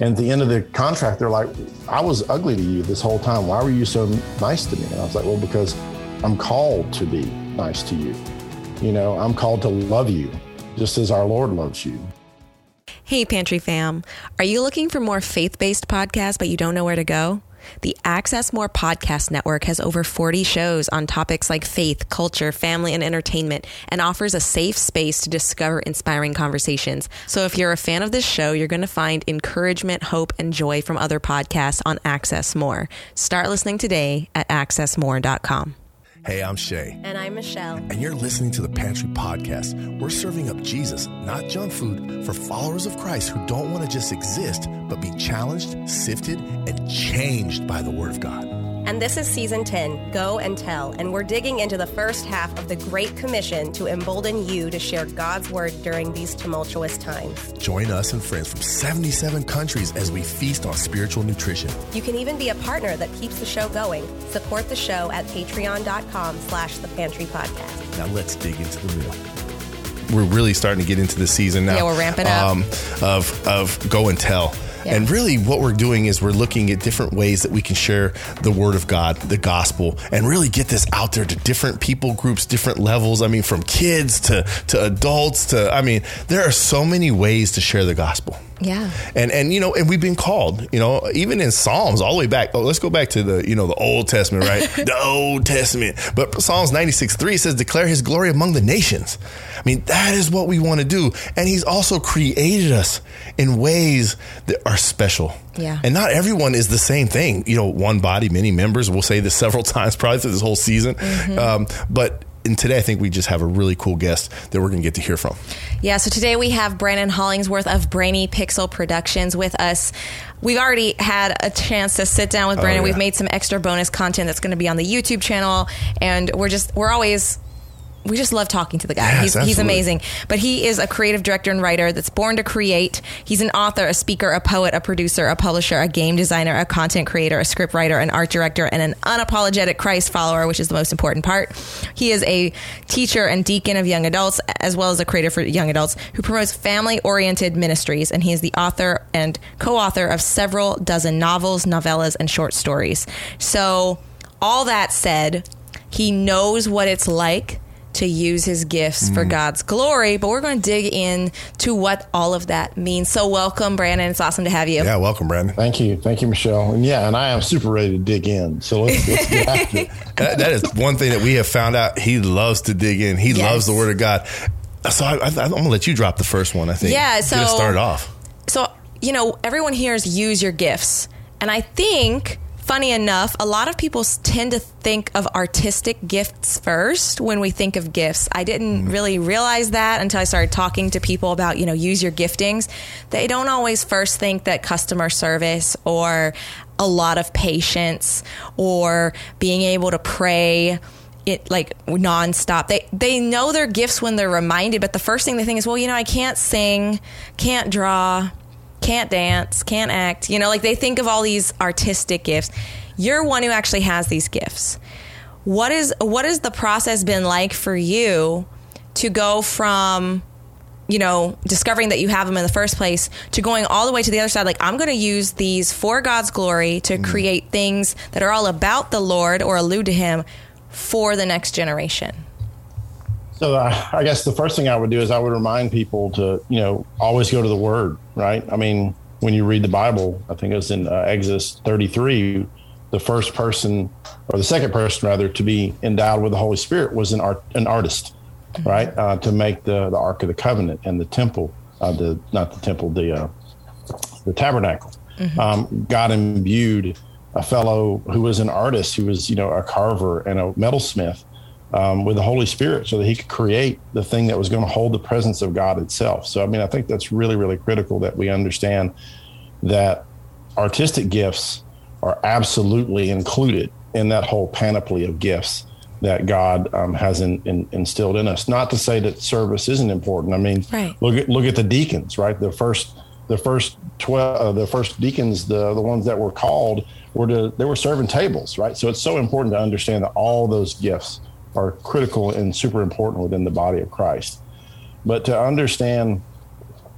And at the end of the contract, they're like, I was ugly to you this whole time. Why were you so nice to me? And I was like, well, because I'm called to be nice to you. You know, I'm called to love you just as our Lord loves you. Hey, Pantry fam. Are you looking for more faith based podcasts, but you don't know where to go? The Access More Podcast Network has over 40 shows on topics like faith, culture, family, and entertainment, and offers a safe space to discover inspiring conversations. So if you're a fan of this show, you're going to find encouragement, hope, and joy from other podcasts on Access More. Start listening today at accessmore.com. Hey, I'm Shay. And I'm Michelle. And you're listening to the Pantry Podcast. We're serving up Jesus, not junk food, for followers of Christ who don't want to just exist, but be challenged, sifted, and changed by the Word of God. And this is season 10, Go and Tell, and we're digging into the first half of the Great Commission to embolden you to share God's word during these tumultuous times. Join us and friends from 77 countries as we feast on spiritual nutrition. You can even be a partner that keeps the show going. Support the show at patreon.com slash the pantry podcast. Now let's dig into the meal we're really starting to get into the season now. Yeah, we're ramping up. Um, of of go and tell. And really, what we're doing is we're looking at different ways that we can share the word of God, the gospel, and really get this out there to different people groups, different levels. I mean, from kids to, to adults to, I mean, there are so many ways to share the gospel. Yeah. And and you know, and we've been called, you know, even in Psalms all the way back. Oh, let's go back to the, you know, the Old Testament, right? the Old Testament. But Psalms 96 3 says, declare his glory among the nations. I mean, that is what we want to do. And he's also created us in ways that are special. Yeah. And not everyone is the same thing. You know, one body, many members. We'll say this several times probably through this whole season. Mm-hmm. Um, but and today I think we just have a really cool guest that we're going to get to hear from. Yeah, so today we have Brannon Hollingsworth of Brainy Pixel Productions with us. We've already had a chance to sit down with oh, Brannon. Oh, yeah. We've made some extra bonus content that's going to be on the YouTube channel, and we're just we're always we just love talking to the guy. Yes, he's, he's amazing. But he is a creative director and writer that's born to create. He's an author, a speaker, a poet, a producer, a publisher, a game designer, a content creator, a script writer, an art director, and an unapologetic Christ follower, which is the most important part. He is a teacher and deacon of young adults, as well as a creator for young adults who promotes family oriented ministries. And he is the author and co author of several dozen novels, novellas, and short stories. So, all that said, he knows what it's like to use his gifts mm. for God's glory. But we're going to dig in to what all of that means. So, welcome, Brannon. It's awesome to have you. Yeah, welcome, Brannon. Thank you. Thank you, Michelle. And yeah, and I am super ready to dig in. So, let's, let's get after it. that, that is one thing that we have found out. He loves to dig in, he yes. loves the Word of God. So, I, am going to let you drop the first one, I think. Yeah, so. Get start off. So, you know, everyone hears use your gifts. And I think funny enough, a lot of people tend to think of artistic gifts first when we think of gifts. I didn't mm. really realize that until I started talking to people about, you know, use your giftings. They don't always first think that customer service or a lot of patience or being able to pray it like nonstop. They they know their gifts when they're reminded, but the first thing they think is, well, you know, I can't sing, can't draw, can't dance, can't act. You know, like they think of all these artistic gifts. You're one who actually has these gifts. What is what has the process been like for you to go from you know, discovering that you have them in the first place to going all the way to the other side. Like, I'm going to use these for God's glory to mm. create things that are all about the Lord or allude to Him for the next generation. So uh, I guess the first thing I would do is I would remind people to, you know, always go to the Word, right? I mean, when you read the Bible, I think it was in uh, Exodus 33, the first person or the second person rather to be endowed with the Holy Spirit was an art, an artist, mm-hmm. right? Uh, to make the the Ark of the Covenant and the temple, uh, the not the temple, the uh, the tabernacle. Mm-hmm. Um, God imbued a fellow who was an artist, who was you know a carver and a metalsmith um, with the Holy Spirit so that he could create the thing that was going to hold the presence of God itself. So, I mean, I think that's really, really critical that we understand that artistic gifts are absolutely included in that whole panoply of gifts that God um, has in, in, instilled in us. Not to say that service isn't important. I mean, right. look at look at the deacons, right? The first the first twelve, uh, the first deacons, the the ones that were called were to they were serving tables, right? So it's so important to understand that all those gifts are critical and super important within the body of Christ. But to understand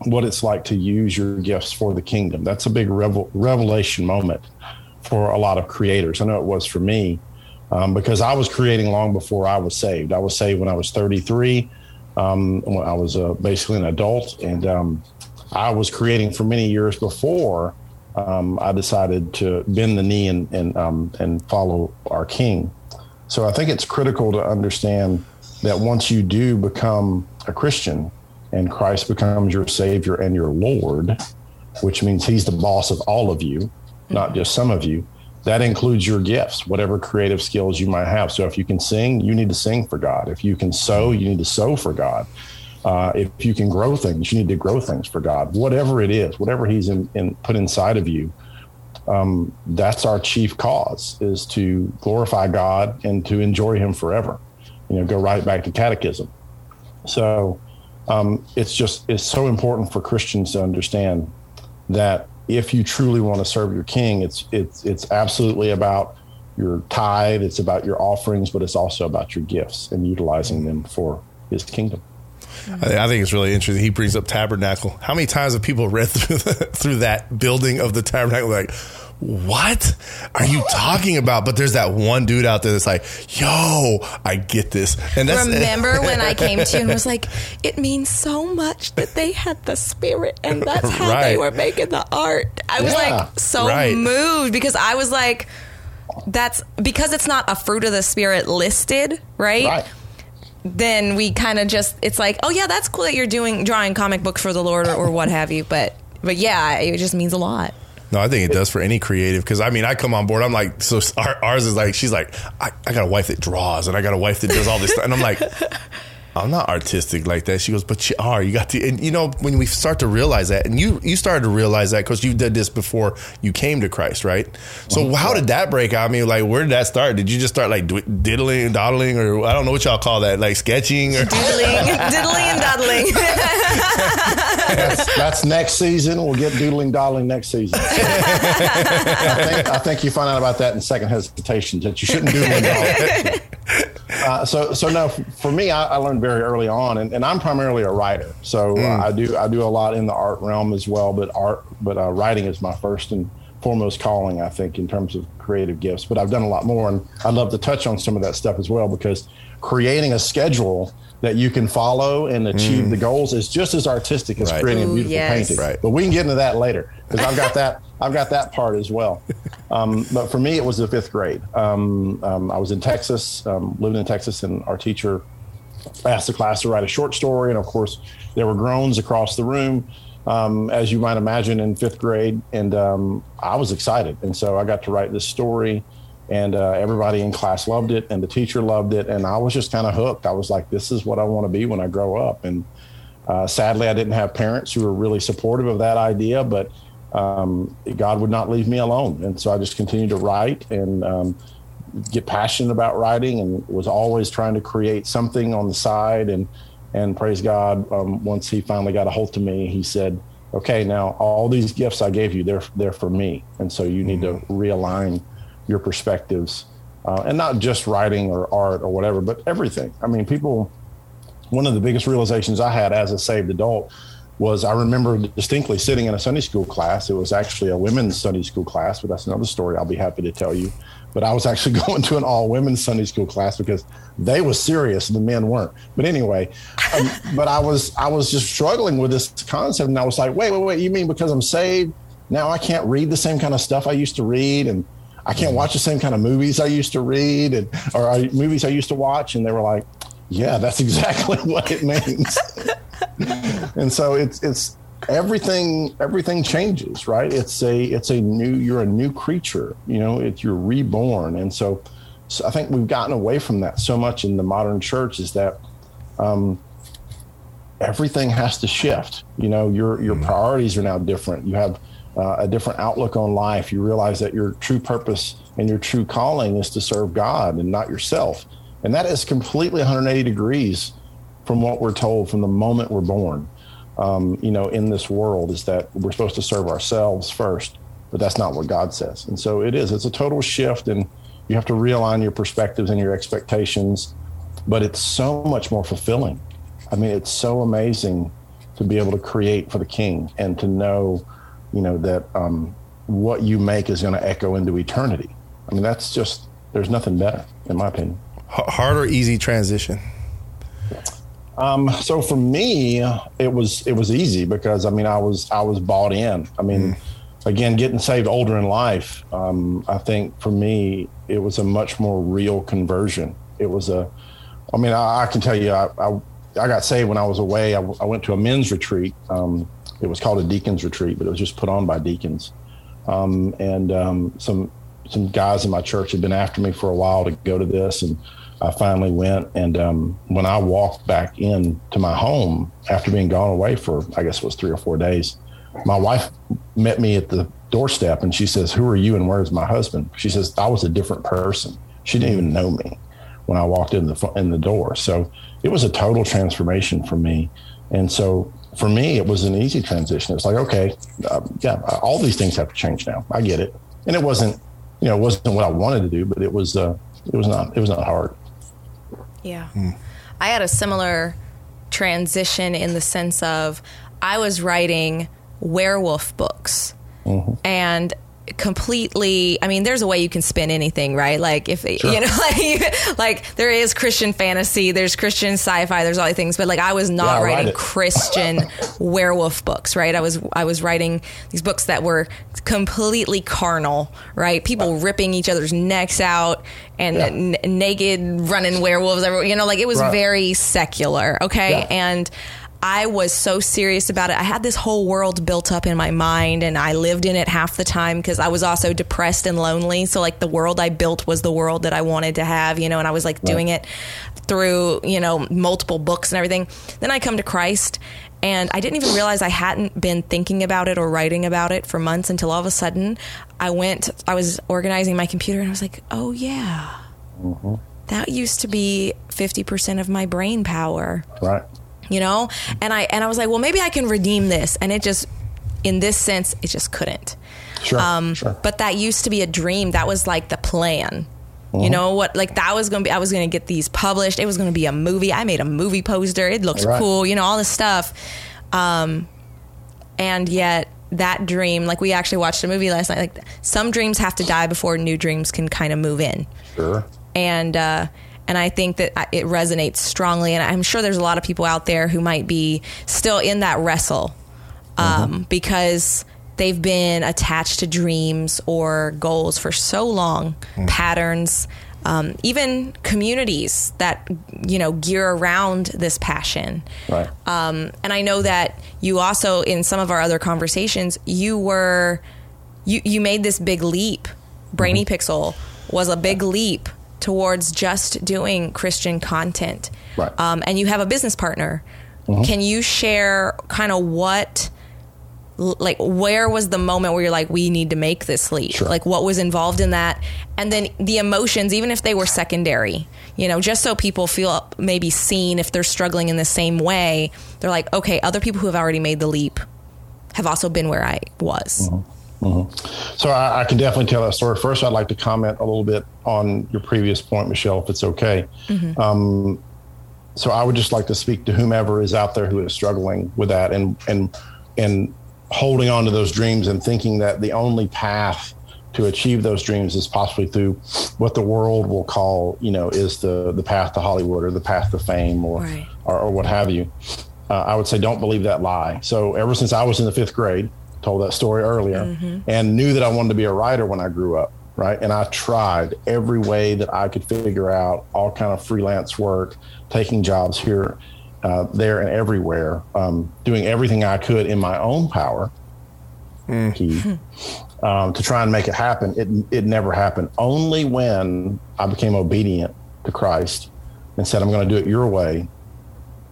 what it's like to use your gifts for the kingdom. That's a big revel- revelation moment for a lot of creators. I know it was for me um, because I was creating long before I was saved. I was saved when I was 33, um, when I was uh, basically an adult, and um, I was creating for many years before um, I decided to bend the knee and and um, and follow our King. So I think it's critical to understand that once you do become a Christian and Christ becomes your Savior and your Lord, which means He's the boss of all of you, not just some of you. That includes your gifts, whatever creative skills you might have. So if you can sing, you need to sing for God. If you can sew, you need to sew for God. Uh, if you can grow things, you need to grow things for God. Whatever it is, whatever He's in, in put inside of you, um, that's our chief cause is to glorify God and to enjoy Him forever. You know, go right back to catechism. So um, it's just it's so important for Christians to understand that if you truly want to serve your King, it's it's it's absolutely about your tithe, it's about your offerings, but it's also about your gifts and utilizing them for His kingdom. I think it's really interesting. He brings up tabernacle. How many times have people read through the, through that building of the tabernacle? Like, what are you talking about? But there's that one dude out there that's like, yo, I get this. And that's remember when I came to you and was like, it means so much that they had the spirit, and that's how right. they were making the art. I was yeah. like so right. moved because I was like, that's because it's not a fruit of the spirit listed, right? right then we kind of just it's like oh yeah that's cool that you're doing drawing comic books for the lord or, or what have you but but yeah it just means a lot no, I think it does for any creative because I mean, I come on board. I'm like, so ours is like, she's like, I, I got a wife that draws and I got a wife that does all this stuff. And I'm like, I'm not artistic like that. She goes, but you are. You got to, and you know, when we start to realize that, and you you started to realize that because you did this before you came to Christ, right? So well, how did that break out? I mean, like, where did that start? Did you just start like diddling and dawdling, or I don't know what y'all call that, like sketching or doodling, diddling and dawdling? that's, that's, next season. We'll get doodling, dawdling next season. I, think, I think you find out about that in second hesitation that you shouldn't doodle and dawdle. Uh, so, so no, for me, I, I learned very early on, and, and I'm primarily a writer. So uh, mm. uh, I do I do a lot in the art realm as well, but art, but uh, writing is my first and foremost calling, I think, in terms of creative gifts. But I've done a lot more, and I'd love to touch on some of that stuff as well because creating a schedule that you can follow and achieve mm. the goals is just as artistic as right. creating Ooh, a beautiful yes. painting. Right. But we can get into that later because I've got that I've got that part as well. Um, but for me, it was the fifth grade. Um, um, I was in Texas, um, living in Texas, and our teacher asked the class to write a short story. And of course, there were groans across the room, um, as you might imagine, in fifth grade. And um, I was excited. And so I got to write this story, and uh, everybody in class loved it, and the teacher loved it. And I was just kind of hooked. I was like, this is what I want to be when I grow up. And uh, sadly, I didn't have parents who were really supportive of that idea, but um, God would not leave me alone. And so I just continued to write and um, get passionate about writing and was always trying to create something on the side. And, and praise God, um, once he finally got a hold of me, he said, okay, now all these gifts I gave you, they're, they're for me. And so you need to realign your perspectives uh, and not just writing or art or whatever, but everything. I mean, people, one of the biggest realizations I had as a saved adult was I remember distinctly sitting in a Sunday school class. It was actually a women's Sunday school class, but that's another story I'll be happy to tell you. But I was actually going to an all women's Sunday school class because they was serious and the men weren't. But anyway, um, but I was I was just struggling with this concept, and I was like, wait, wait, wait, you mean because I'm saved now I can't read the same kind of stuff I used to read, and I can't watch the same kind of movies I used to read, and or I, movies I used to watch? And they were like, yeah, that's exactly what it means. and so it's it's everything everything changes right it's a it's a new you're a new creature you know it's you're reborn and so, so i think we've gotten away from that so much in the modern church is that um, everything has to shift you know your your mm-hmm. priorities are now different you have uh, a different outlook on life you realize that your true purpose and your true calling is to serve god and not yourself and that is completely 180 degrees from what we're told from the moment we're born. Um, you know, in this world is that we're supposed to serve ourselves first, but that's not what God says. And so it is. It's a total shift, and you have to realign your perspectives and your expectations. But it's so much more fulfilling. I mean, it's so amazing to be able to create for the King and to know, you know, that um, what you make is going to echo into eternity. I mean, that's just there's nothing better, in my opinion. Hard or easy transition? Um, so for me, it was it was easy because I mean I was I was bought in. I mean, mm. again, getting saved older in life, um, I think for me it was a much more real conversion. It was a, I mean, I, I can tell you, I, I, I got saved when I was away. I, I went to a men's retreat. Um, it was called a deacons retreat, but it was just put on by deacons, um, and um, some some guys in my church had been after me for a while to go to this and I finally went. And um, when I walked back in to my home after being gone away for, I guess it was three or four days, my wife met me at the doorstep and she says, Who are you and where's my husband? She says, I was a different person. She didn't even know me when I walked in the, in the door. So it was a total transformation for me. And so for me, it was an easy transition. It's like, okay, uh, yeah, all these things have to change now. I get it. And it wasn't, you know, it wasn't what I wanted to do, but it was, uh, it was not, it was not hard. Yeah. Mm. I had a similar transition in the sense of I was writing werewolf books. Mm-hmm. And completely i mean there's a way you can spin anything right like if sure. you know like, like there is christian fantasy there's christian sci-fi there's all these things but like i was not yeah, writing christian werewolf books right i was i was writing these books that were completely carnal right people ripping each other's necks out and yeah. n- naked running werewolves everywhere. you know like it was right. very secular okay yeah. and I was so serious about it. I had this whole world built up in my mind and I lived in it half the time because I was also depressed and lonely. So, like, the world I built was the world that I wanted to have, you know, and I was like right. doing it through, you know, multiple books and everything. Then I come to Christ and I didn't even realize I hadn't been thinking about it or writing about it for months until all of a sudden I went, I was organizing my computer and I was like, oh, yeah. Mm-hmm. That used to be 50% of my brain power. Right you know? And i and i was like well maybe i can redeem this. And it just in this sense it just couldn't. Sure, um, sure. but that used to be a dream. That was like the plan. You uh-huh. know what? Like that was gonna be i was gonna get these published. It was gonna be a movie. I made a movie poster. It looks right. cool you know all this stuff. Um, and yet that dream like we actually watched a movie last night. Like some dreams have to die before new dreams can kind of move in. Sure. And uh and I think that it resonates strongly. And I'm sure there's a lot of people out there who might be still in that wrestle um, mm-hmm. because they've been attached to dreams or goals for so long, mm. patterns, um, even communities that you know gear around this passion. Right. Um, and I know that you also, in some of our other conversations, you were you you made this big leap. Brainy mm-hmm. Pixel was a big leap towards just doing Christian content. Right. Um, and you have a business partner. Mm-hmm. Can you share kind of what, like, where was the moment where you're like, we need to make this leap? Sure. Like, what was involved in that? And then the emotions, even if they were secondary, you know, just so people feel maybe seen if they're struggling in the same way, they're like, okay, other people who have already made the leap have also been where I was. Mm-hmm. Mm-hmm. So I, I, can definitely tell that story. First, I'd like to comment a little bit on your previous point, Michelle, if it's okay. Mm-hmm. Um, so I would just like to speak to whomever is out there who is struggling with that and and and holding on to those dreams and thinking that the only path to achieve those dreams is possibly through what the world will call, you know, is the the path to Hollywood or the path to fame or right. or, or, what have you. Uh, I would say don't believe that lie. So ever since I was in the fifth grade, told that story earlier, mm-hmm. and knew that I wanted to be a writer when I grew up. Right. And I tried every way that I could figure out all kind of freelance work, taking jobs here, uh, there, and everywhere, um, doing everything I could in my own power mm. key, um, to try and make it happen. It, it never happened. Only when I became obedient to Christ and said, I'm going to do it your way,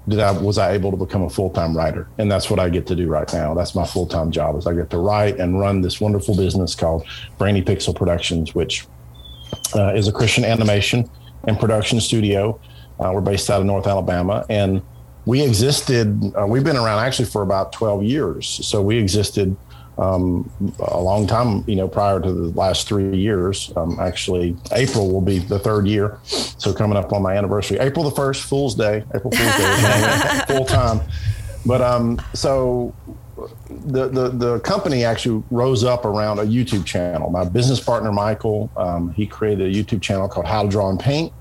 did I was I able to become a full time writer, and that's what I get to do right now. That's my full time job. Is I get to write and run this wonderful business called Brainy Pixel Productions, which uh, is a Christian animation and production studio. Uh, we're based out of North Alabama, and we existed. Uh, we've been around actually for about twelve years. So we existed um, a long time, you know, prior to the last three years. Um, actually, April will be the third year. So coming up on my anniversary, April the 1st, Fool's Day, April Fool's Day, full time. But um, so the, the the company actually rose up around a YouTube channel. My business partner Michael, um, he created a YouTube channel called How to Draw and Paint.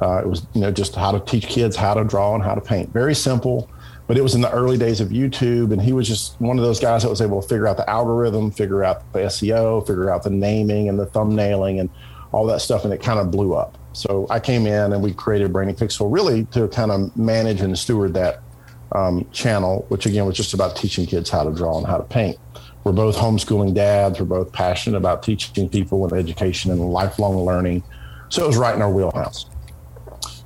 Uh, it was you know just how to teach kids how to draw and how to paint. Very simple, but it was in the early days of YouTube, and he was just one of those guys that was able to figure out the algorithm, figure out the SEO, figure out the naming and the thumbnailing and all that stuff, and it kind of blew up. So I came in and we created Brainy Pixel really to kind of manage and steward that um, channel, which again was just about teaching kids how to draw and how to paint. We're both homeschooling dads. We're both passionate about teaching people and education and lifelong learning. So it was right in our wheelhouse.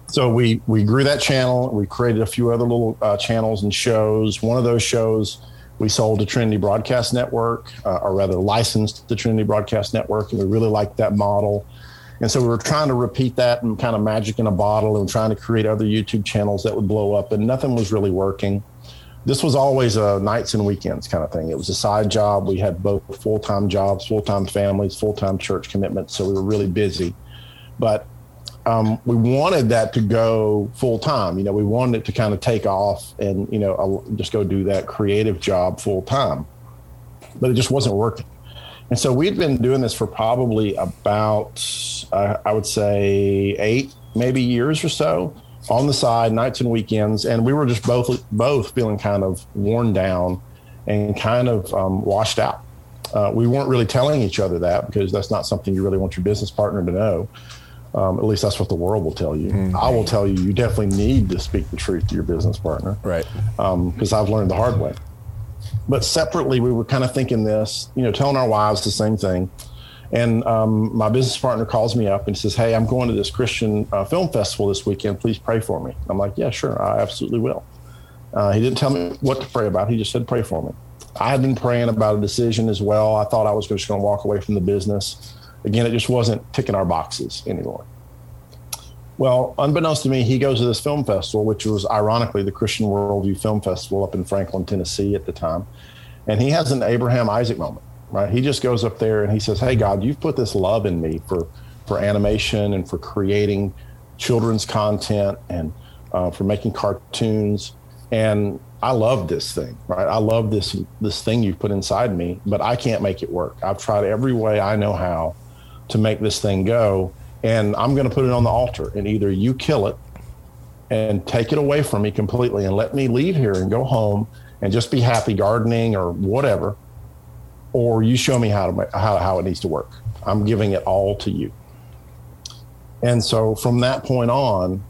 So we we grew that channel. We created a few other little uh, channels and shows. One of those shows we sold to Trinity Broadcast Network, uh, or rather licensed to Trinity Broadcast Network, and we really liked that model. And so we were trying to repeat that and kind of magic in a bottle and trying to create other YouTube channels that would blow up, and nothing was really working. This was always a nights and weekends kind of thing. It was a side job. We had both full time jobs, full time families, full time church commitments. So we were really busy. But um, we wanted that to go full time. You know, we wanted it to kind of take off and, you know, just go do that creative job full time. But it just wasn't working. And so we'd been doing this for probably about, uh, I would say, eight, maybe years or so on the side, nights and weekends. And we were just both both feeling kind of worn down and kind of um, washed out. Uh, we weren't really telling each other that because that's not something you really want your business partner to know. Um, at least that's what the world will tell you. Mm-hmm. I will tell you, you definitely need to speak the truth to your business partner. Right. Because um, I've learned the hard way. But separately, we were kind of thinking this, you know, telling our wives the same thing. And um, my business partner calls me up and says, Hey, I'm going to this Christian uh, film festival this weekend. Please pray for me. I'm like, Yeah, sure. I absolutely will. Uh, he didn't tell me what to pray about. He just said, Pray for me. I had been praying about a decision as well. I thought I was just going to walk away from the business. Again, it just wasn't ticking our boxes anymore. Well, unbeknownst to me, he goes to this film festival, which was ironically the Christian Worldview Film Festival up in Franklin, Tennessee at the time. And he has an Abraham Isaac moment, right? He just goes up there and he says, Hey, God, you've put this love in me for, for animation and for creating children's content and uh, for making cartoons. And I love this thing, right? I love this this thing you've put inside me, but I can't make it work. I've tried every way I know how to make this thing go and I'm going to put it on the altar. And either you kill it and take it away from me completely and let me leave here and go home and just be happy gardening or whatever, or you show me how to how, how it needs to work. I'm giving it all to you. And so from that point on,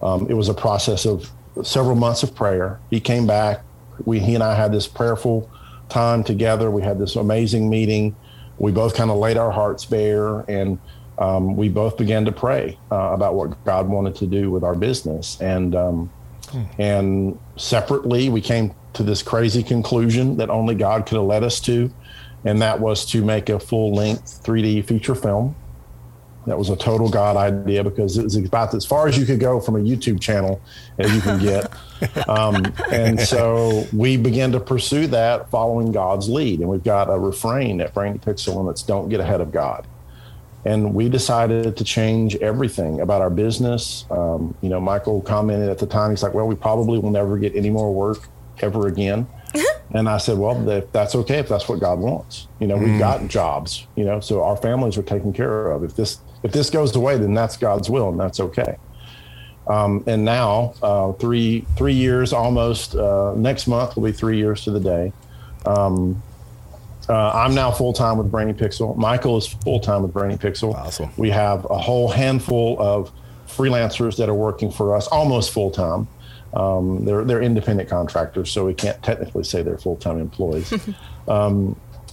um, it was a process of several months of prayer. He came back. We he and I had this prayerful time together. We had this amazing meeting. We both kind of laid our hearts bare and um, we both began to pray uh, about what God wanted to do with our business, and um, hmm. and separately we came to this crazy conclusion that only God could have led us to, and that was to make a full length 3D feature film. That was a total God idea because it was about as far as you could go from a YouTube channel as you can get. um, and so we began to pursue that following God's lead. And we've got a refrain at Brainy Pixel, and it's don't get ahead of God and we decided to change everything about our business. Um, you know, Michael commented at the time, he's like, "Well, we probably will never get any more work ever again." and I said, "Well, if that's okay, if that's what God wants, you know, we've mm. got jobs, you know, so our families are taken care of. If this if this goes away, then that's God's will, and that's okay." Um, and now, uh, three three years almost. Uh, next month will be three years to the day. Um, uh, I'm now full time with Brainy Pixel. Michael is full time with Brainy Pixel. Awesome. We have a whole handful of freelancers that are working for us almost full time. Um, they're they're independent contractors, so we can't technically say they're full time employees.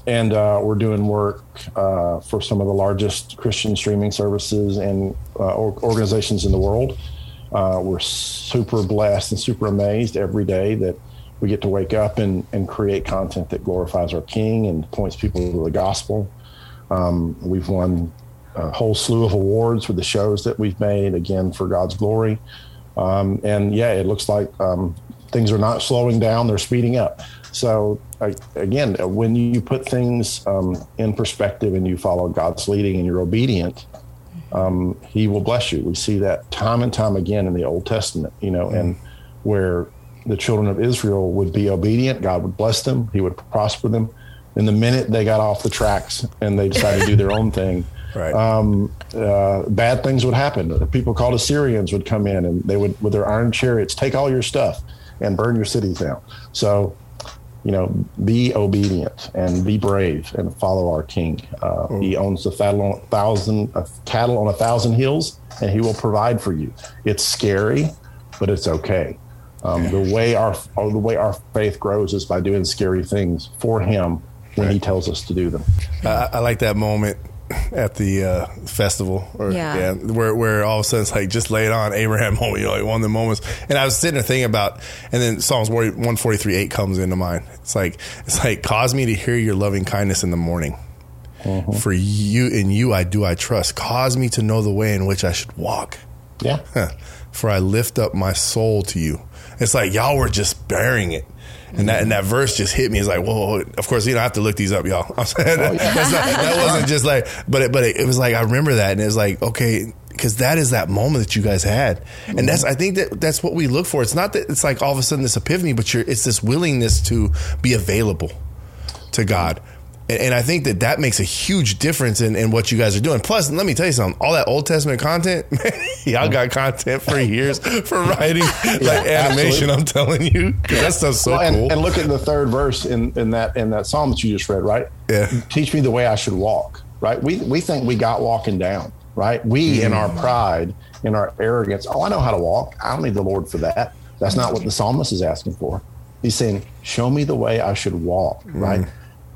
and uh, we're doing work uh, for some of the largest Christian streaming services and uh, organizations in the world. Uh, we're super blessed and super amazed every day that we get to wake up and, and create content that glorifies our King and points people to the gospel. Um, we've won a whole slew of awards for the shows that we've made, again, for God's glory. Um, and yeah, it looks like um, things are not slowing down, they're speeding up. So, I, again, when you put things um, in perspective and you follow God's leading and you're obedient, um, He will bless you. We see that time and time again in the Old Testament, you know, and where the children of Israel would be obedient, God would bless them, He would prosper them. And the minute they got off the tracks and they decided to do their own thing, Right. um, uh, bad things would happen. People called Assyrians would come in and they would, with their iron chariots, take all your stuff and burn your cities down. So, you know, be obedient and be brave and follow our King. Uh, He owns the cattle on, thousand uh, cattle on a thousand hills, and He will provide for you. It's scary, but it's okay. Um, The way our or the way our faith grows is by doing scary things for Him when He tells us to do them. I, I like that moment at the uh, festival, or Yeah. where where all of a sudden it's like just lay it on Abraham moment, you know, like one of the moments. And I was sitting there thinking about, and then Psalms one forty three eight comes into mind. It's like it's like cause me to hear your loving kindness in the morning. For you in you I do I trust. Cause me to know the way in which I should walk. Yeah. Huh. For I lift up my soul to you. It's like y'all were just bearing it. And that and that verse just hit me. It's like, whoa! Of course, you don't have to look these up, y'all. I'm saying oh, that's not, that wasn't just like, but it, but it, it was like I remember that, and it was like, okay, because that is that moment that you guys had, and that's I think that that's what we look for. It's not that it's like all of a sudden this epiphany, but you're it's this willingness to be available to God. And, and I think that that makes a huge difference in, in what you guys are doing. Plus, let me tell you something. All that Old Testament content, y'all mm. got content for years for writing like animation. absolutely. I'm telling you, 'Cause that stuff's so Well, and, cool. and look at the third verse in, in that in that psalm that you just read, right? Yeah. Teach me the way I should walk, right? We we think we got walking down, right? We in our mm. pride, in our arrogance, oh, I know how to walk. I don't need the Lord for that. That's not what the psalmist is asking for. He's saying, "Show me the way I should walk," right? Mm.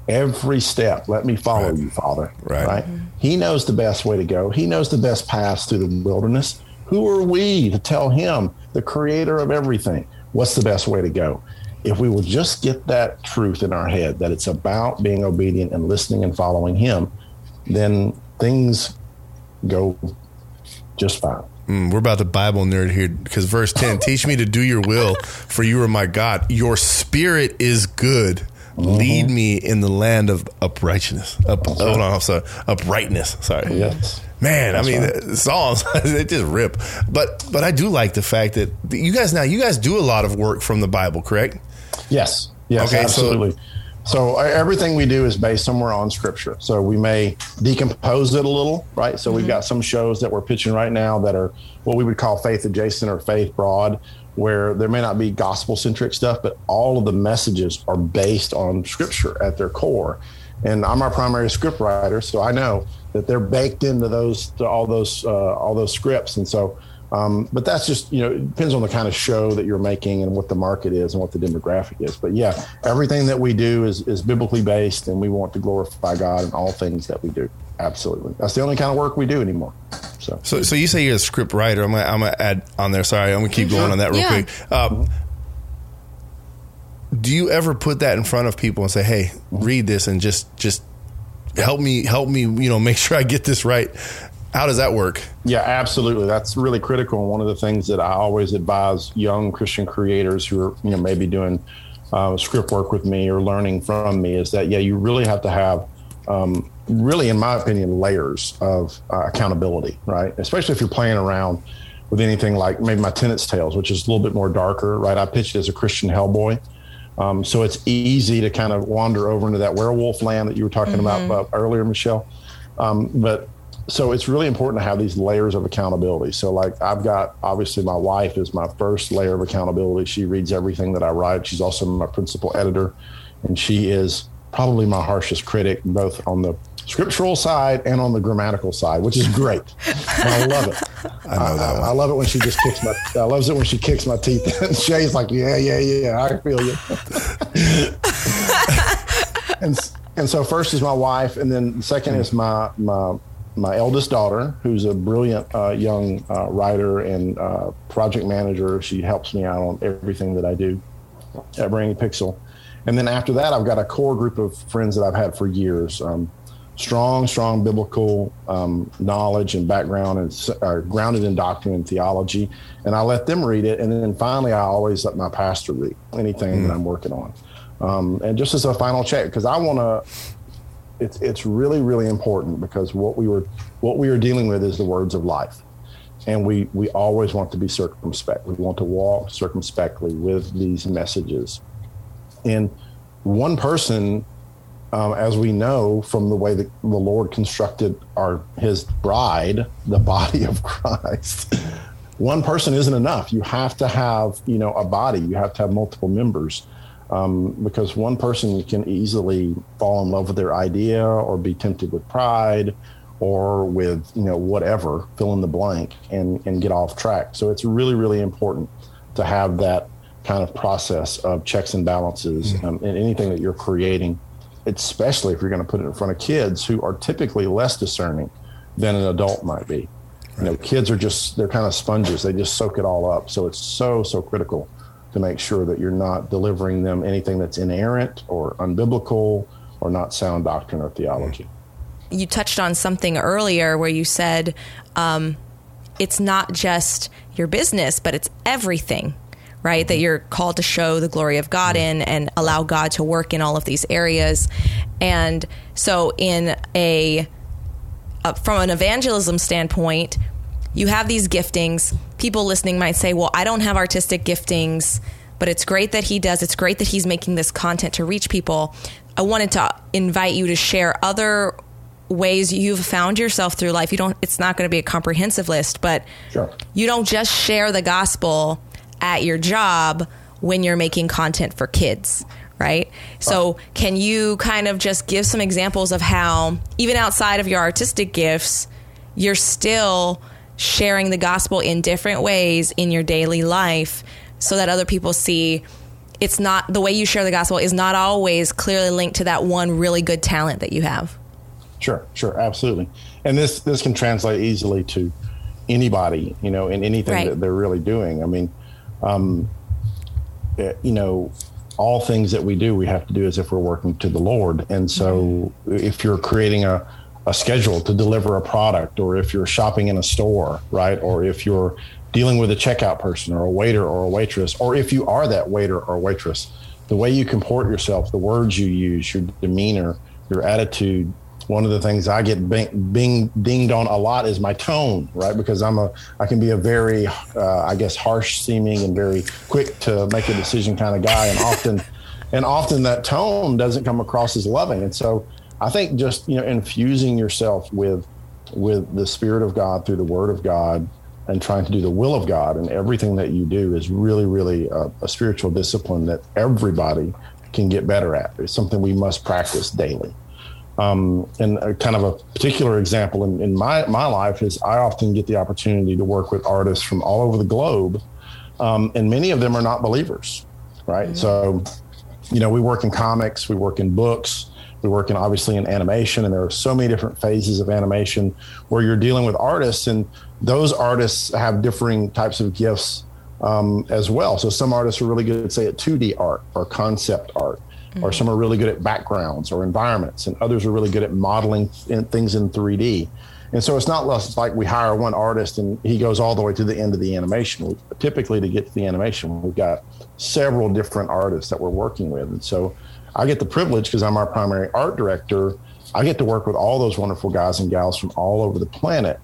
Every step, let me follow Right. you, Father. Right. Right. He knows the best way to go. He knows the best paths through the wilderness. Who are we to tell him, the creator of everything, what's the best way to go? If we will just get that truth in our head that it's about being obedient and listening and following him, then things go just fine. Mm, we're about the Bible nerd here because verse 10 teach me to do your will, for you are my God. Your spirit is good. Lead me in the land of uprightness. Up, hold on, I'm sorry. Uprightness. Sorry. Yes. Man, I mean, right. Psalms they just rip. But but I do like the fact that you guys now you guys do a lot of work from the Bible, correct? Yes. Yes, Okay, absolutely. So, uh, everything we do is based somewhere on scripture. So we may decompose it a little, right? So we've got some shows that we're pitching right now that are what we would call faith adjacent or faith broad, where there may not be gospel centric stuff, but all of the messages are based on scripture at their core. And I'm our primary script writer, so I know that they're baked into those to all those uh, all those scripts. And so um, but that's just, you know, it depends on the kind of show that you're making and what the market is and what the demographic is. But yeah, everything that we do is, is biblically based and we want to glorify God in all things that we do. Absolutely. That's the only kind of work we do anymore. So, So so you say you're a script writer. I'm gonna, I'm gonna add on there. Sorry, I'm gonna keep going on that real Yeah. quick. Um, do you ever put that in front of people and say, "Hey, read this and just just help me help me, you know, make sure I get this right"? How does that work? Yeah, absolutely. That's really critical. And one of the things that I always advise young Christian creators who are, you know, maybe doing uh, script work with me or learning from me is that, yeah, you really have to have, um, really, in my opinion, layers of uh, accountability, right? Especially if you're playing around with anything like maybe my Tenant's Tales, which is a little bit more darker, right? I pitched it as a Christian Hellboy. Um, so it's easy to kind of wander over into that werewolf land that you were talking about uh, earlier, Michelle. Um, but so it's really important to have these layers of accountability. So, like, I've got obviously my wife is my first layer of accountability. She reads everything that I write. She's also my principal editor, and she is probably my harshest critic, both on the scriptural side and on the grammatical side, which is great. I love it. I know that I. I love it when she just kicks my. I loves it when she kicks my teeth. and Shay's like, yeah, yeah, yeah. I feel you. and and so first is my wife, and then second is my my my eldest daughter, who's a brilliant uh, young uh, writer and uh, project manager. She helps me out on everything that I do at Brainy Pixel. And then after that, I've got a core group of friends that I've had for years. Um, strong, strong biblical um, knowledge and background and uh, grounded in doctrine and theology. And I let them read it. And then finally, I always let my pastor read anything that I'm working on. Um, and just as a final check, because I want to, it's, it's really, really important because what we were, what we are dealing with is the words of life. and we we always want to be circumspect. We want to walk circumspectly with these messages. And one person, um, as we know from the way that the Lord constructed our His bride, the body of Christ, one person isn't enough. You have to have you know a body. You have to have multiple members. Um, because one person can easily fall in love with their idea or be tempted with pride or with you know whatever fill in the blank and and get off track so it's really really important to have that kind of process of checks and balances mm-hmm. um, in anything that you're creating especially if you're going to put it in front of kids who are typically less discerning than an adult might be right. you know kids are just they're kind of sponges they just soak it all up so it's so so critical to make sure that you're not delivering them anything that's inerrant or unbiblical or not sound doctrine or theology mm-hmm you touched on something earlier where you said um, it's not just your business, but it's everything, right? That you're called to show the glory of God in and allow God to work in all of these areas. And so, in a uh, from an evangelism standpoint, you have these giftings. People listening might say, "Well, I don't have artistic giftings." But it's great that he does. It's great that he's making this content to reach people. I wanted to invite you to share other ways you've found yourself through life. You don't it's not going to be a comprehensive list, but sure. you don't just share the gospel at your job when you're making content for kids, right? So, can you kind of just give some examples of how even outside of your artistic gifts, you're still sharing the gospel in different ways in your daily life so that other people see it's not the way you share the gospel is not always clearly linked to that one really good talent that you have. Sure, sure, absolutely. And this this can translate easily to anybody, you know, in anything right. that they're really doing. I mean, um, eh, you know, all things that we do, we have to do as if we're working to the Lord. And so, mm-hmm. if you're creating a a schedule to deliver a product, or if you're shopping in a store, right, or if you're dealing with a checkout person or a waiter or a waitress, or if you are that waiter or waitress, the way you comport yourself, the words you use, your demeanor, your attitude, one of the things I get bing, bing, dinged on a lot is my tone, right? Because I'm a, I can be a very, uh, I guess, harsh seeming and very quick to make a decision kind of guy, and often, and often that tone doesn't come across as loving. And so, I think just you know infusing yourself with, with the Spirit of God through the Word of God, and trying to do the will of God and everything that you do is really, really a, a spiritual discipline that everybody can get better at. It's something we must practice daily. Um, and a, kind of a particular example in, in, my, my life is I often get the opportunity to work with artists from all over the globe. Um, and many of them are not believers, right? Mm-hmm. So, you know, we work in comics, we work in books, we work in obviously in animation, and there are so many different phases of animation where you're dealing with artists, and those artists have differing types of gifts um, as well. So, some artists are really good, at say, at 2D art or concept art mm-hmm. or some are really good at backgrounds or environments, and others are really good at modeling things in 3D. And so it's not like we hire one artist and he goes all the way to the end of the animation. We, typically, to get to the animation, we've got several different artists that we're working with. And so I get the privilege because I'm our primary art director. I get to work with all those wonderful guys and gals from all over the planet.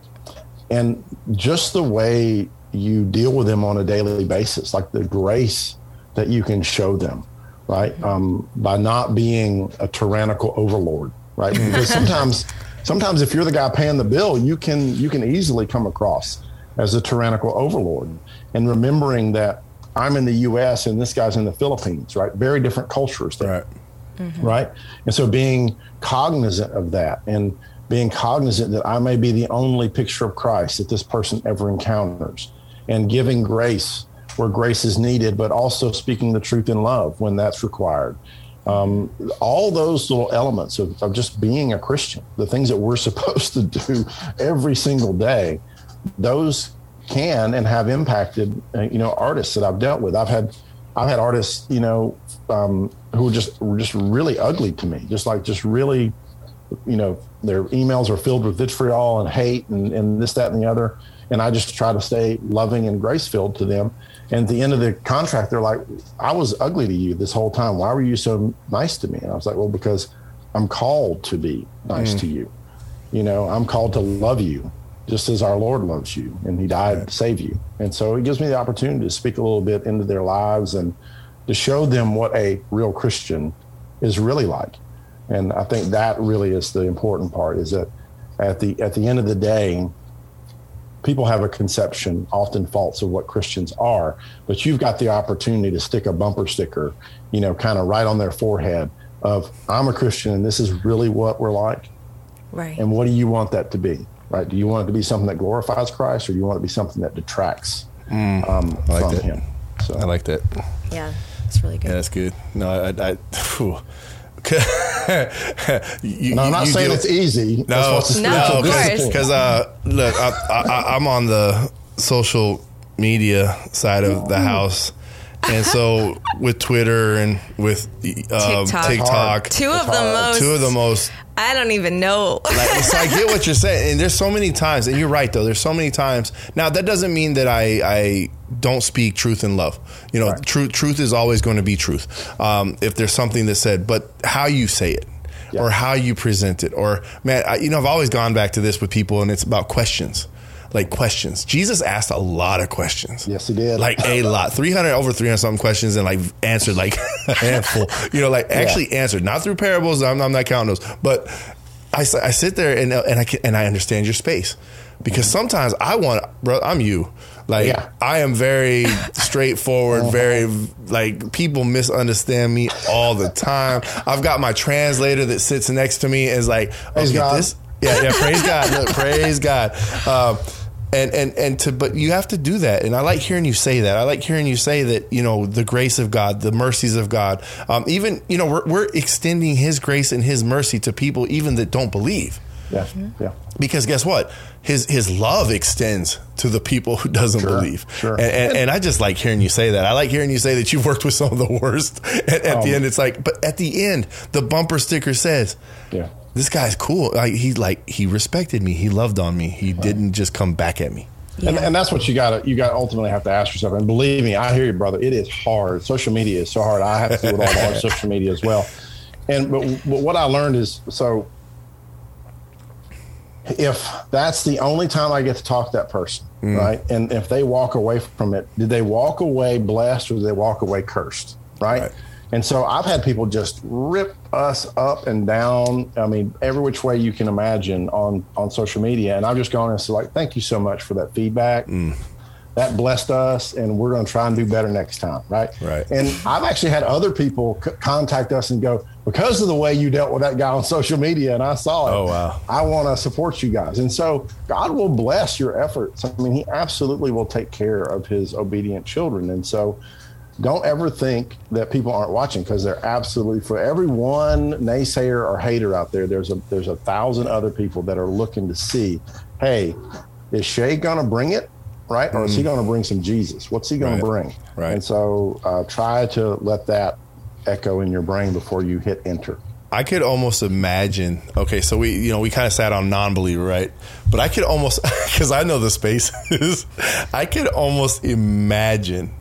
And just the way you deal with them on a daily basis, like the grace that you can show them, right? Um, by not being a tyrannical overlord, right? Because sometimes, sometimes if you're the guy paying the bill, you can you can easily come across as a tyrannical overlord. And remembering that I'm in the U.S. and this guy's in the Philippines, right? Very different cultures there, right? Mm-hmm. right? And so being cognizant of that and being cognizant that I may be the only picture of Christ that this person ever encounters, and giving grace where grace is needed, but also speaking the truth in love when that's required. Um, all those little elements of, of, just being a Christian, the things that we're supposed to do every single day, those can and have impacted, uh, you know, artists that I've dealt with. I've had, I've had artists, you know, um, who were just were just really ugly to me, just like just really, you know, their emails are filled with vitriol and hate and, and this, that, and the other. And I just try to stay loving and grace filled to them. And at the end of the contract, they're like, I was ugly to you this whole time. Why were you so nice to me? And I was like, well, because I'm called to be nice mm. to you. You know, I'm called to love you just as our Lord loves you, and He died to save you. And so it gives me the opportunity to speak a little bit into their lives and to show them what a real Christian is really like. And I think that really is the important part. Is that at the at the end of the day, people have a conception, often false, of what Christians are. But you've got the opportunity to stick a bumper sticker, you know, kind of right on their forehead of I'm a Christian and this is really what we're like. Right. And what do you want that to be? Right? Do you want it to be something that glorifies Christ, or do you want it to be something that detracts um, Mm. like from that. Him? So I like that. yeah, it's really good. Yeah, that's good. No, I, I, phew. you, no, I'm not you saying it's easy. No, No, spiritual of course. discipline. because uh, look, I, I, I'm on the social media side of the house, and so with Twitter and with um, TikTok. TikTok, Two of the most. two of the most I don't even know. like, so I get what you're saying, and there's so many times, and you're right though. There's so many times. Now that doesn't mean that I I don't speak truth in love. You know, Right. truth truth is always going to be truth. Um, if there's something that's said, but how you say it. Yeah. Or how you present it, or man, I, you know, I've always gone back to this with people, and it's about questions, like questions. Jesus asked a lot of questions. Yes, he did. Like a lot, three hundred over three hundred something questions, and like answered like a handful. You know, like actually answered, not through parables. I'm, I'm not counting those, but I, I sit there and and I can, and I understand your space because sometimes I want, bro. I'm you. Like Yeah. I am very straightforward, very like people misunderstand me all the time. I've got my translator that sits next to me and is like, okay, God. this, yeah, yeah, praise God, Look, praise God. Um, and and and to but you have to do that. And i like hearing you say that. I like hearing you say that you know the grace of god the mercies of god. Um, even you know we're, we're extending his grace and his mercy to people even that don't believe. Yeah, yeah. because guess what? His his love extends to the people who doesn't Sure, believe. sure. And, and, and i just like hearing you say that. I like hearing you say that you've worked with some of the worst and at the Um, end. It's like but at the end the bumper sticker says Yeah. This guy's cool like he like he respected me he loved on me he didn't just come back at me And, Yeah. and that's what you got to you got to ultimately have to ask yourself. And believe me, I hear you, brother. It is hard. Social media is so hard. I have to do it all on social media as well. And but, but what I learned is so if that's the only time I get to talk to that person, mm. right? And if they walk away from it, did they walk away blessed or did they walk away cursed, right? Right. And so I've had people just rip us up and down. I mean, every which way you can imagine on on social media. And I've just gone and said, like, thank you so much for that feedback. Mm. That blessed us, and we're going to try and do better next time, right? Right. And I've actually had other people c- contact us and go, because of the way you dealt with that guy on social media, and I saw it. Oh, wow. I want to support you guys. And so God will bless your efforts. I mean, He absolutely will take care of His obedient children. And so don't ever think that people aren't watching because they're absolutely for every one naysayer or hater out there, there's a there's a thousand other people that are looking to see, hey, is Shay gonna bring it? Right? Or is he gonna bring some Jesus? What's he gonna Right. bring? Right. And so uh, try to let that echo in your brain before you hit enter. I could almost imagine. Okay, so we, you know, we kind of sat on non-believer, right? But I could almost, because I know the spaces. I could almost imagine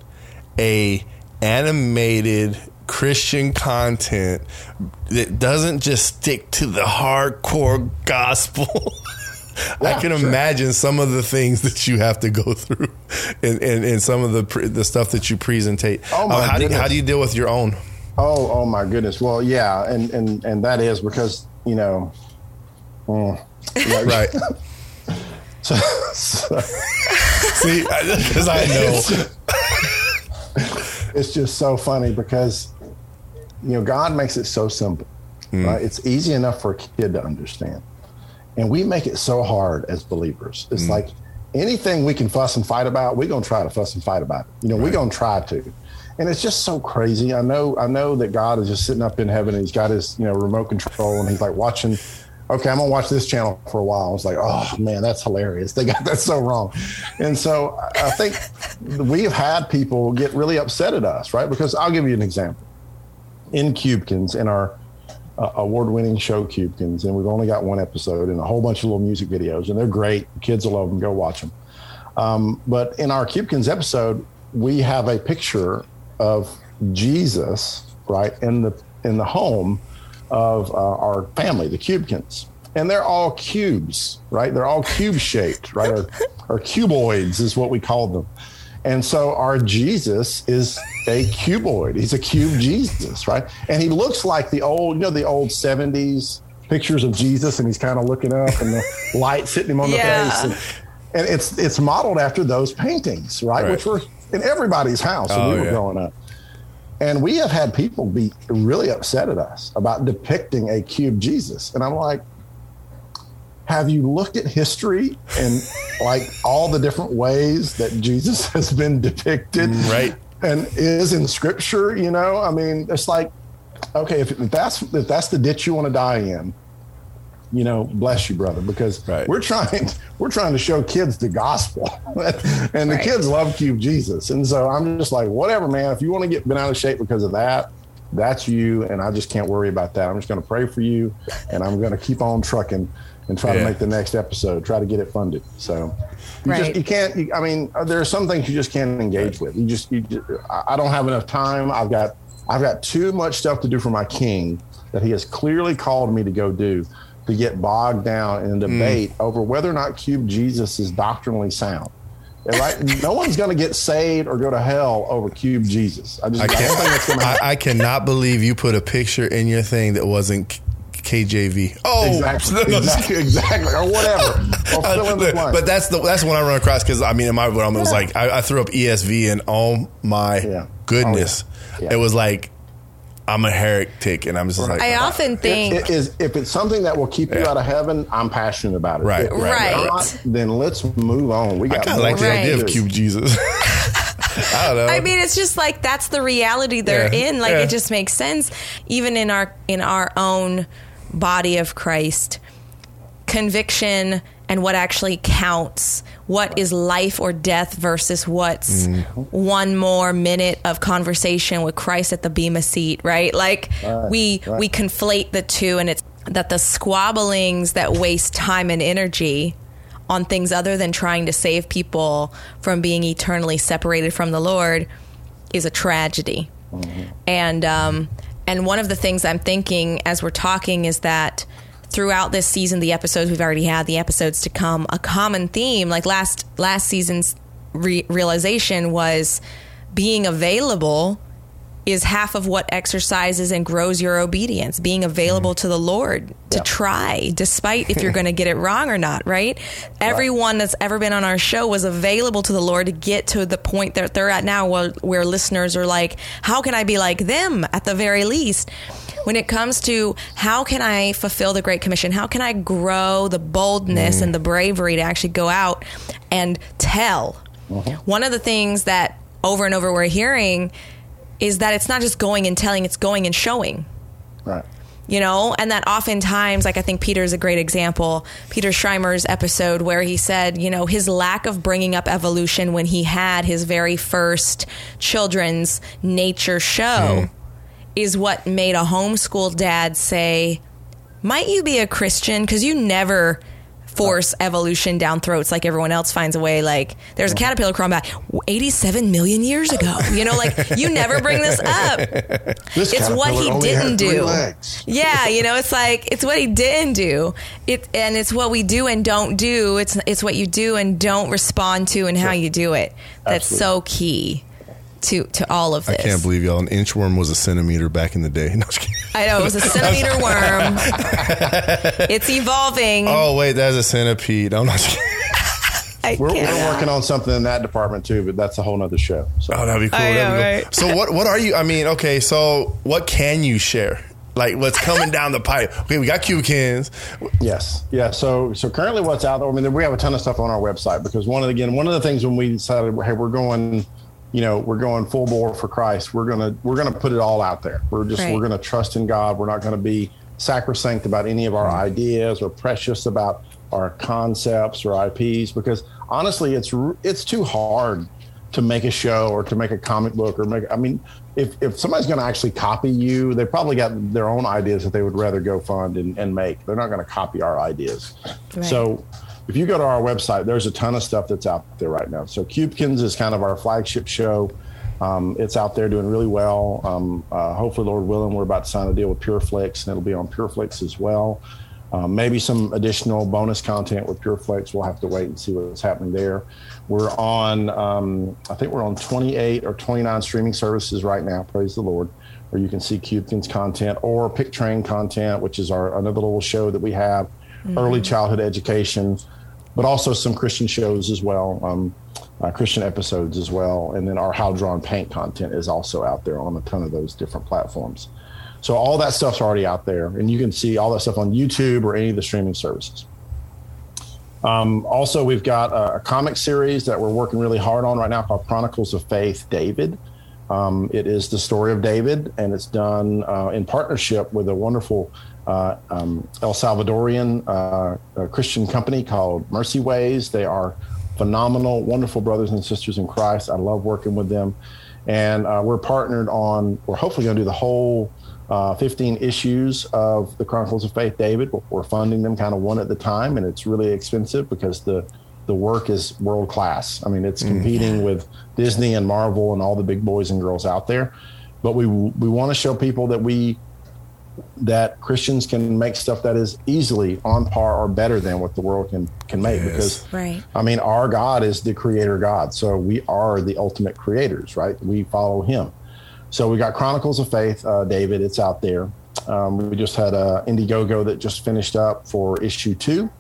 a animated Christian content that doesn't just stick to the hardcore gospel. I can sure. imagine some of the things that you have to go through, and, and, and some of the pre- the stuff that you presentate. Oh, my Uh, how do you, how do you deal with your own? Oh, oh my goodness. Well, yeah, and and and that is because you know, mm, yeah, Right. so- so See, because I know. It's just so funny because you know God makes it so simple. Hmm. Right? It's easy enough for a kid to understand, and we make it so hard as believers. It's hmm. like anything we can fuss and fight about, we're gonna try to fuss and fight about it. You know, we're gonna try to. And it's just so crazy. I know, I know that God is just sitting up in heaven and he's got his, you know, remote control and he's like watching, okay, I'm gonna watch this channel for a while. I was like, oh man, that's hilarious. They got that so wrong. And so I think we have had people get really upset at us, right? Because I'll give you an example. In Cubekins, in our uh, award-winning show Cubekins, and we've only got one episode and a whole bunch of little music videos, and they're great. Kids will love them. Go watch them. Um, but in our Cubekins episode, we have a picture of Jesus, right, in the in the home of uh, our family, the Cubekins. and they're all cubes, right? They're all cube shaped, right? Or, or cuboids is what we call them. And so our Jesus is a cuboid. He's a cube Jesus, right? And he looks like the old, you know, the old 70s pictures of Jesus and he's kind of looking up and the light hitting him on Yeah. the face. And, and it's it's modeled after those paintings, right? Right. Which were in everybody's house when Oh, we were yeah. growing up. And we have had people be really upset at us about depicting a cube Jesus. And I'm like, have you looked at history and like all the different ways that Jesus has been depicted? Mm, right. And is in scripture, you know? I mean, it's like, okay, if, if that's if that's the ditch you want to die in, you know, bless you, brother, because Right. we're trying we're trying to show kids the gospel, and the Right. kids love Cube Jesus, and so I'm just like, whatever, man. If you want to get bent out of shape because of that, that's you, and I just can't worry about that. I'm just going to pray for you, and I'm going to keep on trucking and try Yeah. to make the next episode, try to get it funded. So. You, Right. just, you can't. You, I mean, uh, there are some things you just can't engage with. You just, you just. I I don't have enough time. I've got, I've got too much stuff to do for my king that he has clearly called me to go do to get bogged down in a debate over whether or not Cube Jesus is doctrinally sound. Right? no one's going to get saved or go to hell over Cube Jesus. I just I I don't think that's can't. I, I cannot believe you put a picture in your thing that wasn't KJV. Oh, Exactly, exactly, exactly, or whatever. Or fill in the blank. but that's the that's the one I run across because I mean in my realm it was Yeah. like I, I threw up ESV and oh my Yeah. Oh, goodness, Oh. Yeah. it was like I'm a heretic and I'm just like I often think It is if it's something that will keep you Yeah. out of heaven, I'm passionate about it. Right, If right, right. not, then let's move on. We I got kind of like the Right. idea of cube Jesus. I don't know. I mean, it's just like that's the reality they're Yeah. in. Like Yeah. it just makes sense, even in our in our own body of Christ. Conviction and what actually counts. What is life or death versus what's Mm-hmm. one more minute of conversation with Christ at the bema seat, right? Like Right, we right. we conflate the two, and it's that the squabblings that waste time and energy on things other than trying to save people from being eternally separated from the Lord is a tragedy. And um, and one of the things I'm thinking as we're talking is that throughout this season, the episodes we've already had, the episodes to come, a common theme. Like last last season's re- realization was being available is half of what exercises and grows your obedience. Being available mm. to the lord to Yeah. try despite if you're going to get it wrong or not right. Everyone that's ever been on our show was available to the lord to get to the point that they're at now where, where listeners are like how can i be like them at the very least when it comes to how can i fulfill the great commission how can i grow the boldness and the bravery to actually go out and tell mm-hmm. one of the things that over and over we're hearing is that it's not just going and telling, it's going and showing. Right. You know, and that oftentimes, like I think Peter is a great example. Peter Schreimer's episode where he said, you know, his lack of bringing up evolution when he had his very first children's nature show hmm. Is what made a homeschool dad say, might you be a Christian? Because you never force evolution down throats like everyone else finds a way. Like there's a caterpillar crawling back 87 million years ago. You know, like you never bring this up. This It's what he didn't do. legs. Yeah, you know, it's like it's what he didn't do. It and it's what we do and don't do. It's it's what you do and don't respond to and how you do it. That's so key to to all of this. I can't believe y'all. An inchworm was a centimeter back in the day. No. I know it was a centimeter worm. it's evolving. oh wait, that's a centipede. I'm not. Just. I We're, we're working on something in that department too, but that's a whole nother show. So Oh, that'd be cool. I that'd know, be cool. right? So what? What are you? I mean, okay. So what can you share? Like what's coming down the pipe? Okay, we got Cubekins. Yes, yeah. So, so currently, what's out there? I mean, we have a ton of stuff on our website because one of the, again, one of the things when we decided, hey, we're going, you know, we're going full bore for Christ. We're gonna we're gonna put it all out there. We're just Right. we're gonna trust in God. We're not gonna be sacrosanct about any of our mm-hmm. ideas or precious about our concepts or IPs because honestly, it's it's too hard to make a show or to make a comic book or make. I mean, if if somebody's going to actually copy you, they probably got their own ideas that they would rather go fund and, and make. They're not going to copy our ideas. Right. So. If you go to our website, there's a ton of stuff that's out there right now. So Cubekins is kind of our flagship show. Um, it's out there doing really well. Um, uh, hopefully, Lord willing, we're about to sign a deal with PureFlix, and it'll be on PureFlix as well. Um, maybe some additional bonus content with PureFlix. We'll have to wait and see what's happening there. We're on, um, I think we're on 28 or 29 streaming services right now. Praise the Lord, where you can see Cubekins content or Pick Train content, which is our another little show that we have, mm-hmm. early childhood education, but also some Christian shows as well, um, uh, Christian episodes as well, and then our How Drawn Paint content is also out there on a ton of those different platforms. So all that stuff's already out there, and you can see all that stuff on YouTube or any of the streaming services. Um, also, we've got a, a, comic series that we're working really hard on right now called Chronicles of Faith David. Um, it is the story of David, and it's done uh, in partnership with a wonderful uh, um, El Salvadorian uh, Christian company called Mercy Ways. They are phenomenal, wonderful brothers and sisters in Christ. I love working with them. And uh, we're partnered on, we're hopefully going to do the whole uh, 15 issues of the Chronicles of Faith David. We're funding them kind of one at a time, and it's really expensive because the the work is world class. I mean, it's mm. competing mm. with Disney and Marvel and all the big boys and girls out there. But we we want to show people that we that Christians can make stuff that is easily on par or better than what the world can can make. Yes. Because right. I mean, our God is the creator God, so we are the ultimate creators, right? We follow Him. So we got Chronicles of Faith, uh, David. It's out there. Um, we just had a Indiegogo that just finished up for issue two,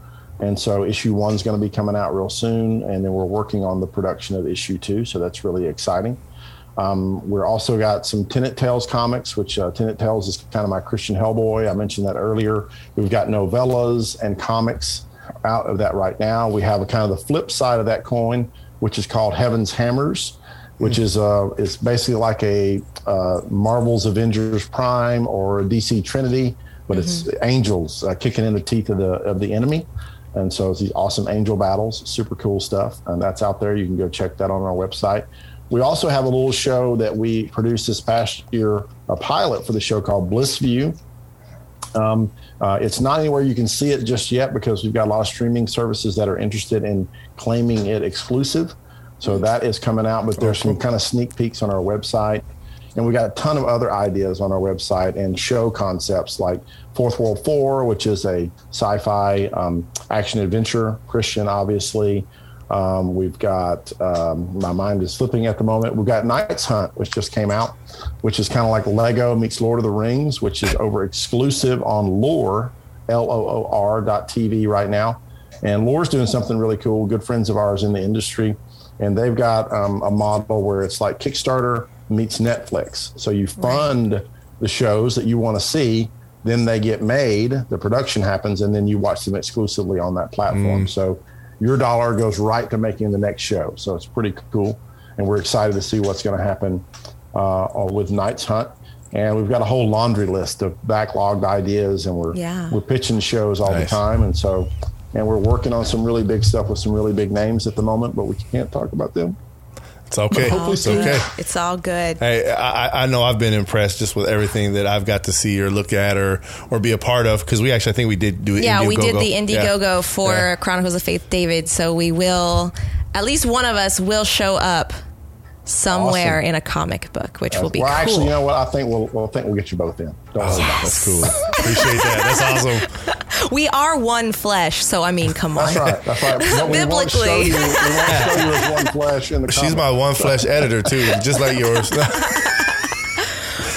and so issue one is going to be coming out real soon. And then we're working on the production of issue two, so that's really exciting. Um, we're also got some Tenant Tales comics, which uh, Tenant Tales is kind of my Christian Hellboy. I mentioned that earlier. We've got novellas and comics out of that right now. We have a kind of the flip side of that coin, which is called Heaven's Hammers which is uh, is basically like a uh, Marvel's Avengers Prime or DC Trinity, but mm-hmm. it's angels uh, kicking in the teeth of the of the enemy. And so it's these awesome angel battles, super cool stuff, and that's out there. You can go check that on our website. We also have a little show that we produced this past year, a pilot for the show called Bliss View. Um, uh, it's not anywhere you can see it just yet because we've got a lot of streaming services that are interested in claiming it exclusive. So that is coming out, but there's some kind of sneak peeks on our website. And we got a ton of other ideas on our website and show concepts like Fourth World Four, which is a sci fi um, action adventure, Christian, obviously. Um, we've got, um, my mind is slipping at the moment. We've got Knights Hunt, which just came out, which is kind of like Lego meets Lord of the Rings, which is over exclusive on Loor, L O O R dot TV right now. And Loor's doing something really cool. Good friends of ours in the industry and they've got um, a model where it's like Kickstarter meets Netflix. So you fund right. the shows that you want to see, then they get made, the production happens, and then you watch them exclusively on that platform. Mm. So your dollar goes right to making the next show. So it's pretty cool, and we're excited to see what's going to happen uh, with Night's Hunt. And we've got a whole laundry list of backlogged ideas, and we're yeah. we're pitching shows all nice. the time. And so and we're working on some really big stuff with some really big names at the moment, but we can't talk about them. It's okay. Hopefully it's okay. It's all good. Hey, I, I, know I've been impressed just with everything that I've got to see or look at or or be a part of because we actually I think we did do it. Yeah, we did the Indiegogo yeah. for yeah. Chronicles of Faith David. So we will, at least one of us will show up somewhere awesome. in a comic book, which will be well. Cool. Actually, you know what? I think we'll, we'll think we'll get you both in. Don't oh, That's cool. Appreciate that. That's awesome. We are one flesh, so I mean, come on. That's right. That's right. But we Biblically, won't show you, we won't show you as one flesh in the. She's my one flesh editor too, just like yours.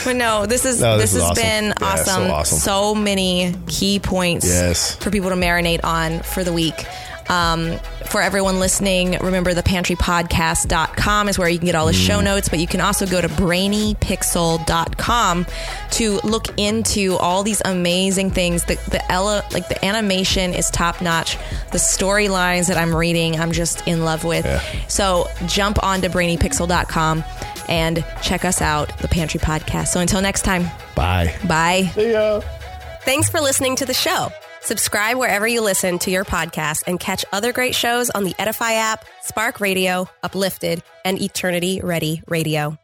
But no, this is no, this, this is has awesome. been yeah, awesome. So awesome. So many key points yes. for people to marinate on for the week. Um, for everyone listening, remember the pantrypodcast.com is where you can get all the show mm. notes, but you can also go to brainypixel.com to look into all these amazing things. The, the Ella, like the animation is top notch. The storylines that I'm reading, I'm just in love with. Yeah. So jump on to brainypixel.com and check us out, the Pantry Podcast. So until next time. Bye. Bye. See ya. Thanks for listening to the show. Subscribe wherever you listen to your podcast and catch other great shows on the Edify app, Spark Radio, Uplifted, and Eternity Ready Radio.